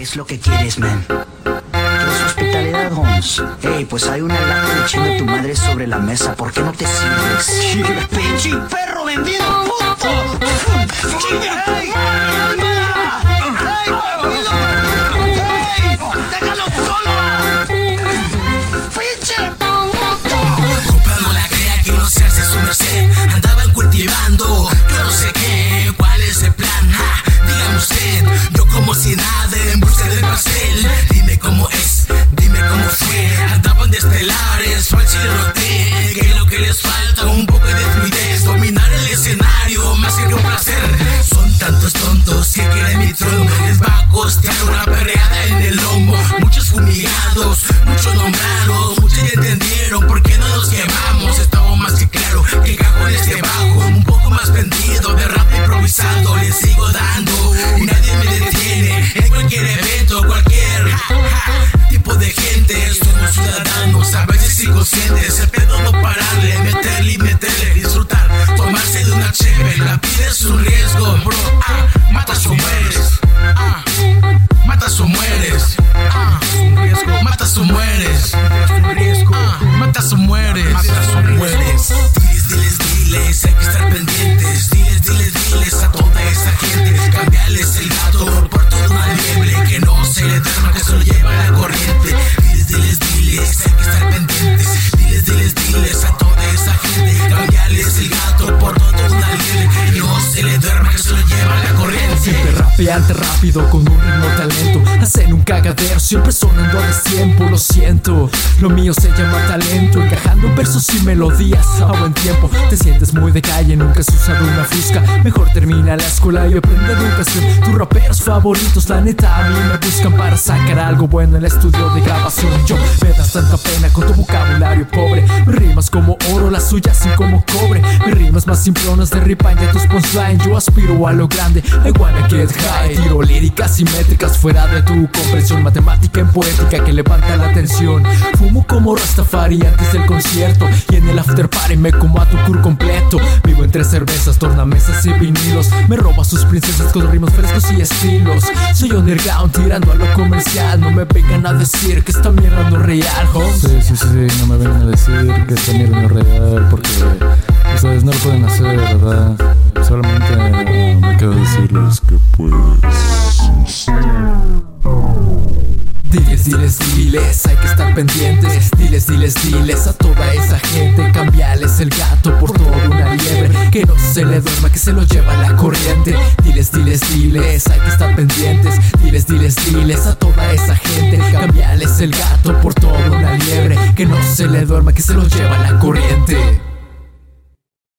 ¿Qué es lo que quieres, man? ¿Quieres hospitalidad, Holmes? Ey, pues hay una lata de chinga tu madre sobre la mesa. ¿Por qué no te sirves? ¡Pinche perro vendido, puto! De rap improvisado Les sigo dando. Nadie me detiene En cualquier evento, cualquier tipo de gente. Somos ciudadanos, a veces inconscientes El pedo no pararle, meterle y meterle. Disfrutar, tomarse de una chévere. La vida es un riesgo, bro. Ah, Matas o mueres. Ah, Matas o mueres. Ah, Matas o mueres. Ah, Matas o mueres. Matas o mueres Siempre rapeante rápido con un ritmo talento. Hacen un cagadero siempre sonando a destiempo Lo siento, lo mío se llama talento Encajando versos y melodías a buen tiempo. Te sientes muy de calle, nunca has usado una fusca. Mejor termina la escuela y aprende educación. Tus raperos favoritos la neta a mí me buscan Para sacar algo bueno en el estudio de grabación. Yo me das tanta pena con tu como oro, las suyas sin como cobre. Mis rimas más simplonas de ripan y tus punchlines. Yo aspiro a lo grande, I wanna get high Tiro líricas simétricas fuera de tu comprensión. Matemática en poética que levanta la atención Fumo como Rastafari antes del concierto. Y en el after party me como a tu cur completo. Vivo entre cervezas, tornamesas y vinilos. Me robo a sus princesas con ritmos frescos y estilos. Soy underground tirando a lo comercial. No me vengan a decir que esta mierda no es real, homes Sí, sí, sí, no me vengan a decir que esta es real porque ustedes no lo pueden hacer, ¿verdad? Solamente me queda decirles que pues... Diles, diles, diles, hay que estar pendientes Diles, diles, diles a toda esa gente se le duerma, que se lo lleva la corriente. Diles, diles, diles, hay que estar pendientes. Diles, diles, diles a toda esa gente. Cambiales el gato por toda una liebre. Que no se le duerma, que se lo lleva la corriente